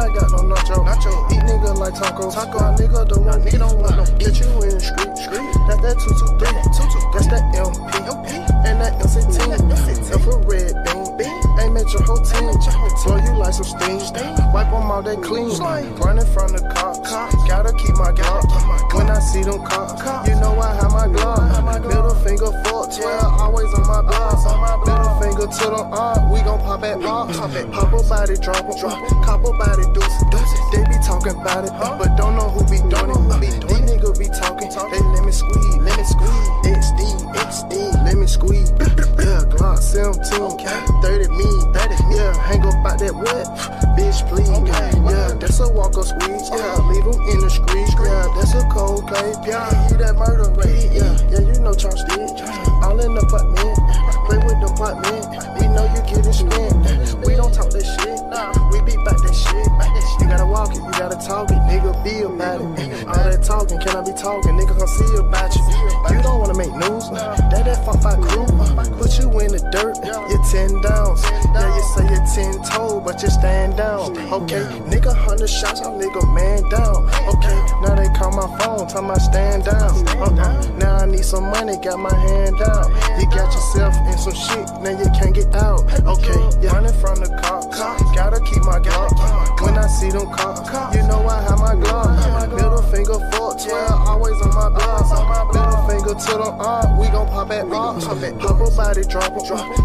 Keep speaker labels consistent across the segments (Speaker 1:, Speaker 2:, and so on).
Speaker 1: I got no nacho. Nacho. Eat nigga like tacos. My nigga don't want me. Don't want no get you in the street. That's that 223. That's that MP. And that M16. F a red bean. Aim at your whole team. Blow you like some steam. Wipe them all that clean. Running from the cops. cops. Gotta keep my Glock. When I see them cops, cops. you know I have my Glock. Middle finger for 12, always on my block. Finger to the arm, we gon' pop at pop. Pop a body, drop a drop. Cop a body, deuce. It, deuce it. They be talking about it, but don't know who be doing it. These niggas be talking, they let me squeeze, let me squeeze. XD, XD, let me squeeze. Yeah, Glock 17, 30 me, 30 yeah, hang up out that what? Bitch, please. Yeah, that's a walk up squeeze. Yeah, leave him in the street. Yeah, that's a cold play. Yeah, he that murder rate. Yeah, yeah, you know Charles did. Apartment. We know you get it spent. We don't talk that shit. Nah, We be back that shit. You gotta walk it, you gotta talk it. Nigga, be about it. All that talking, can I be talking? Nigga, come see about you. You don't wanna make news. That that fuck fight crew. Put you in the dirt. You're 10 downs. Yeah, you say you're 10 toe, but you stand down. Okay, nigga, 100 shots, I'll nigga man down. Okay, now they call my phone, tell my stand down. Uh-uh. Now I need some money, got my hand down. You got yourself in some shit, now you can't get out. Okay, yeah. running from the cops, gotta keep my Glock. When I see them cops, you know I have my Glock. Finger to the arm, we gon' pop at arms. Pop a body, drop a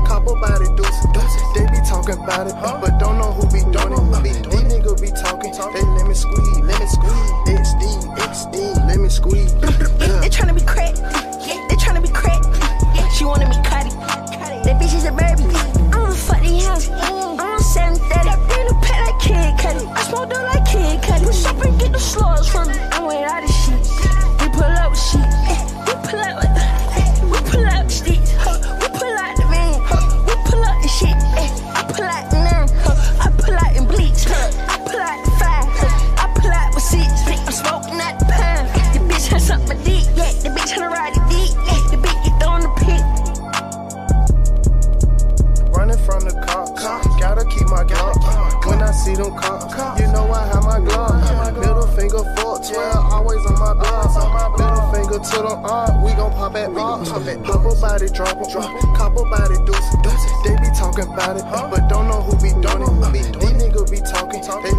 Speaker 1: cop a body, deuce. They be talking about it, but don't know who be doing it. These niggas be talking, they let me squeeze, let me squeeze. XD, XD, let me squeeze. See them cops, you know I have my Glock. Middle finger for 12, always on my block. Middle finger to the arm, we gon' pop at arms. Pop a body, drop a cop a body, deuce. They be talking about it, but don't know who be doing it. These niggas be talking, they